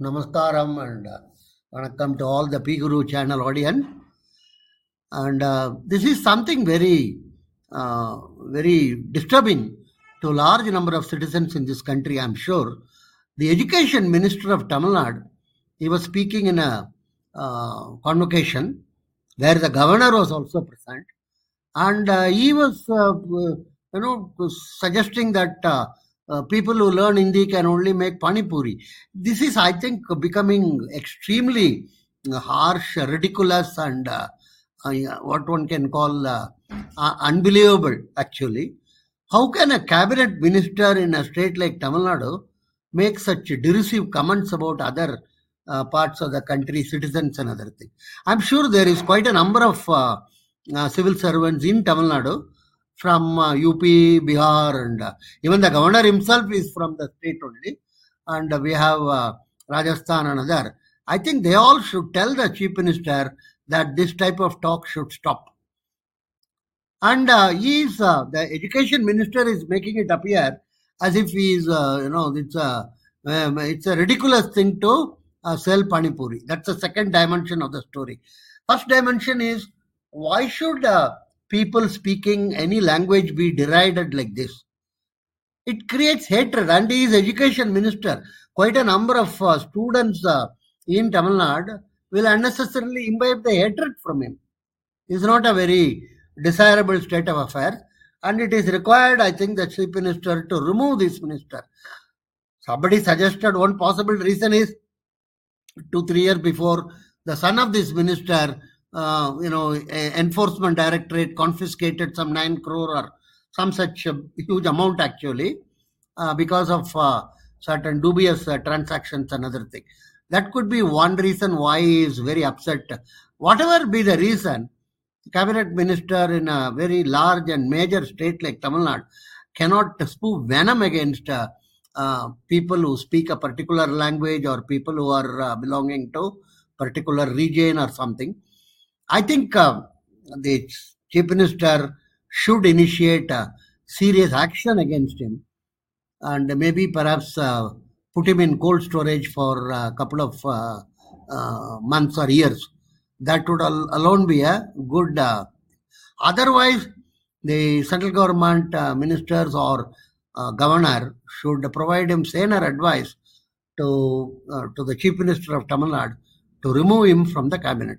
Namaskaram and uh, Vanakkam to all the P Guru channel audience. And uh, this is something very, uh, very disturbing to a large number of citizens in this country, I'm sure. The education minister of Tamil Nadu, he was speaking in a uh, convocation where the governor was also present. And uh, he was, uh, you know, suggesting that uh, people who learn Hindi can only make pani puri. This is, I think, becoming extremely harsh, ridiculous, and uh, uh, what one can call uh, uh, unbelievable, actually. How can a cabinet minister in a state like Tamil Nadu make such derisive comments about other parts of the country, citizens, and other things? I'm sure there is quite a number of civil servants in Tamil Nadu from uh, UP, Bihar, and uh, even the governor himself is from the state only. And uh, we have uh, Rajasthan and other. I think they all should tell the chief minister that this type of talk should stop. And uh, he is uh, the education minister is making it appear as if he is, uh, you know, it's a um, it's a ridiculous thing to uh, sell panipuri. That's the second dimension of the story. First dimension is why should uh, people speaking any language be derided like this? It creates hatred, and he is education minister. Quite a number of uh, students uh, in Tamil Nadu will unnecessarily imbibe the hatred from him. It's not a very desirable state of affairs, and it is required, I think, the chief minister to remove this minister. Somebody suggested one possible reason is two, three years before, the son of this minister, uh, you know, enforcement directorate confiscated some nine crore or some such uh, huge amount actually uh, because of uh, certain dubious uh, transactions and other thing. That could be one reason why he is very upset. Whatever be the reason, cabinet minister in a very large and major state like Tamil Nadu cannot spew venom against uh, people who speak a particular language or people who are belonging to particular region or something. I think uh, the chief minister should initiate uh, serious action against him and maybe perhaps uh, put him in cold storage for a couple of uh, uh, months or years. That would al- alone be a good. Uh, otherwise, the central government ministers or governor should provide him saner advice to to the chief minister of Tamil Nadu to remove him from the cabinet.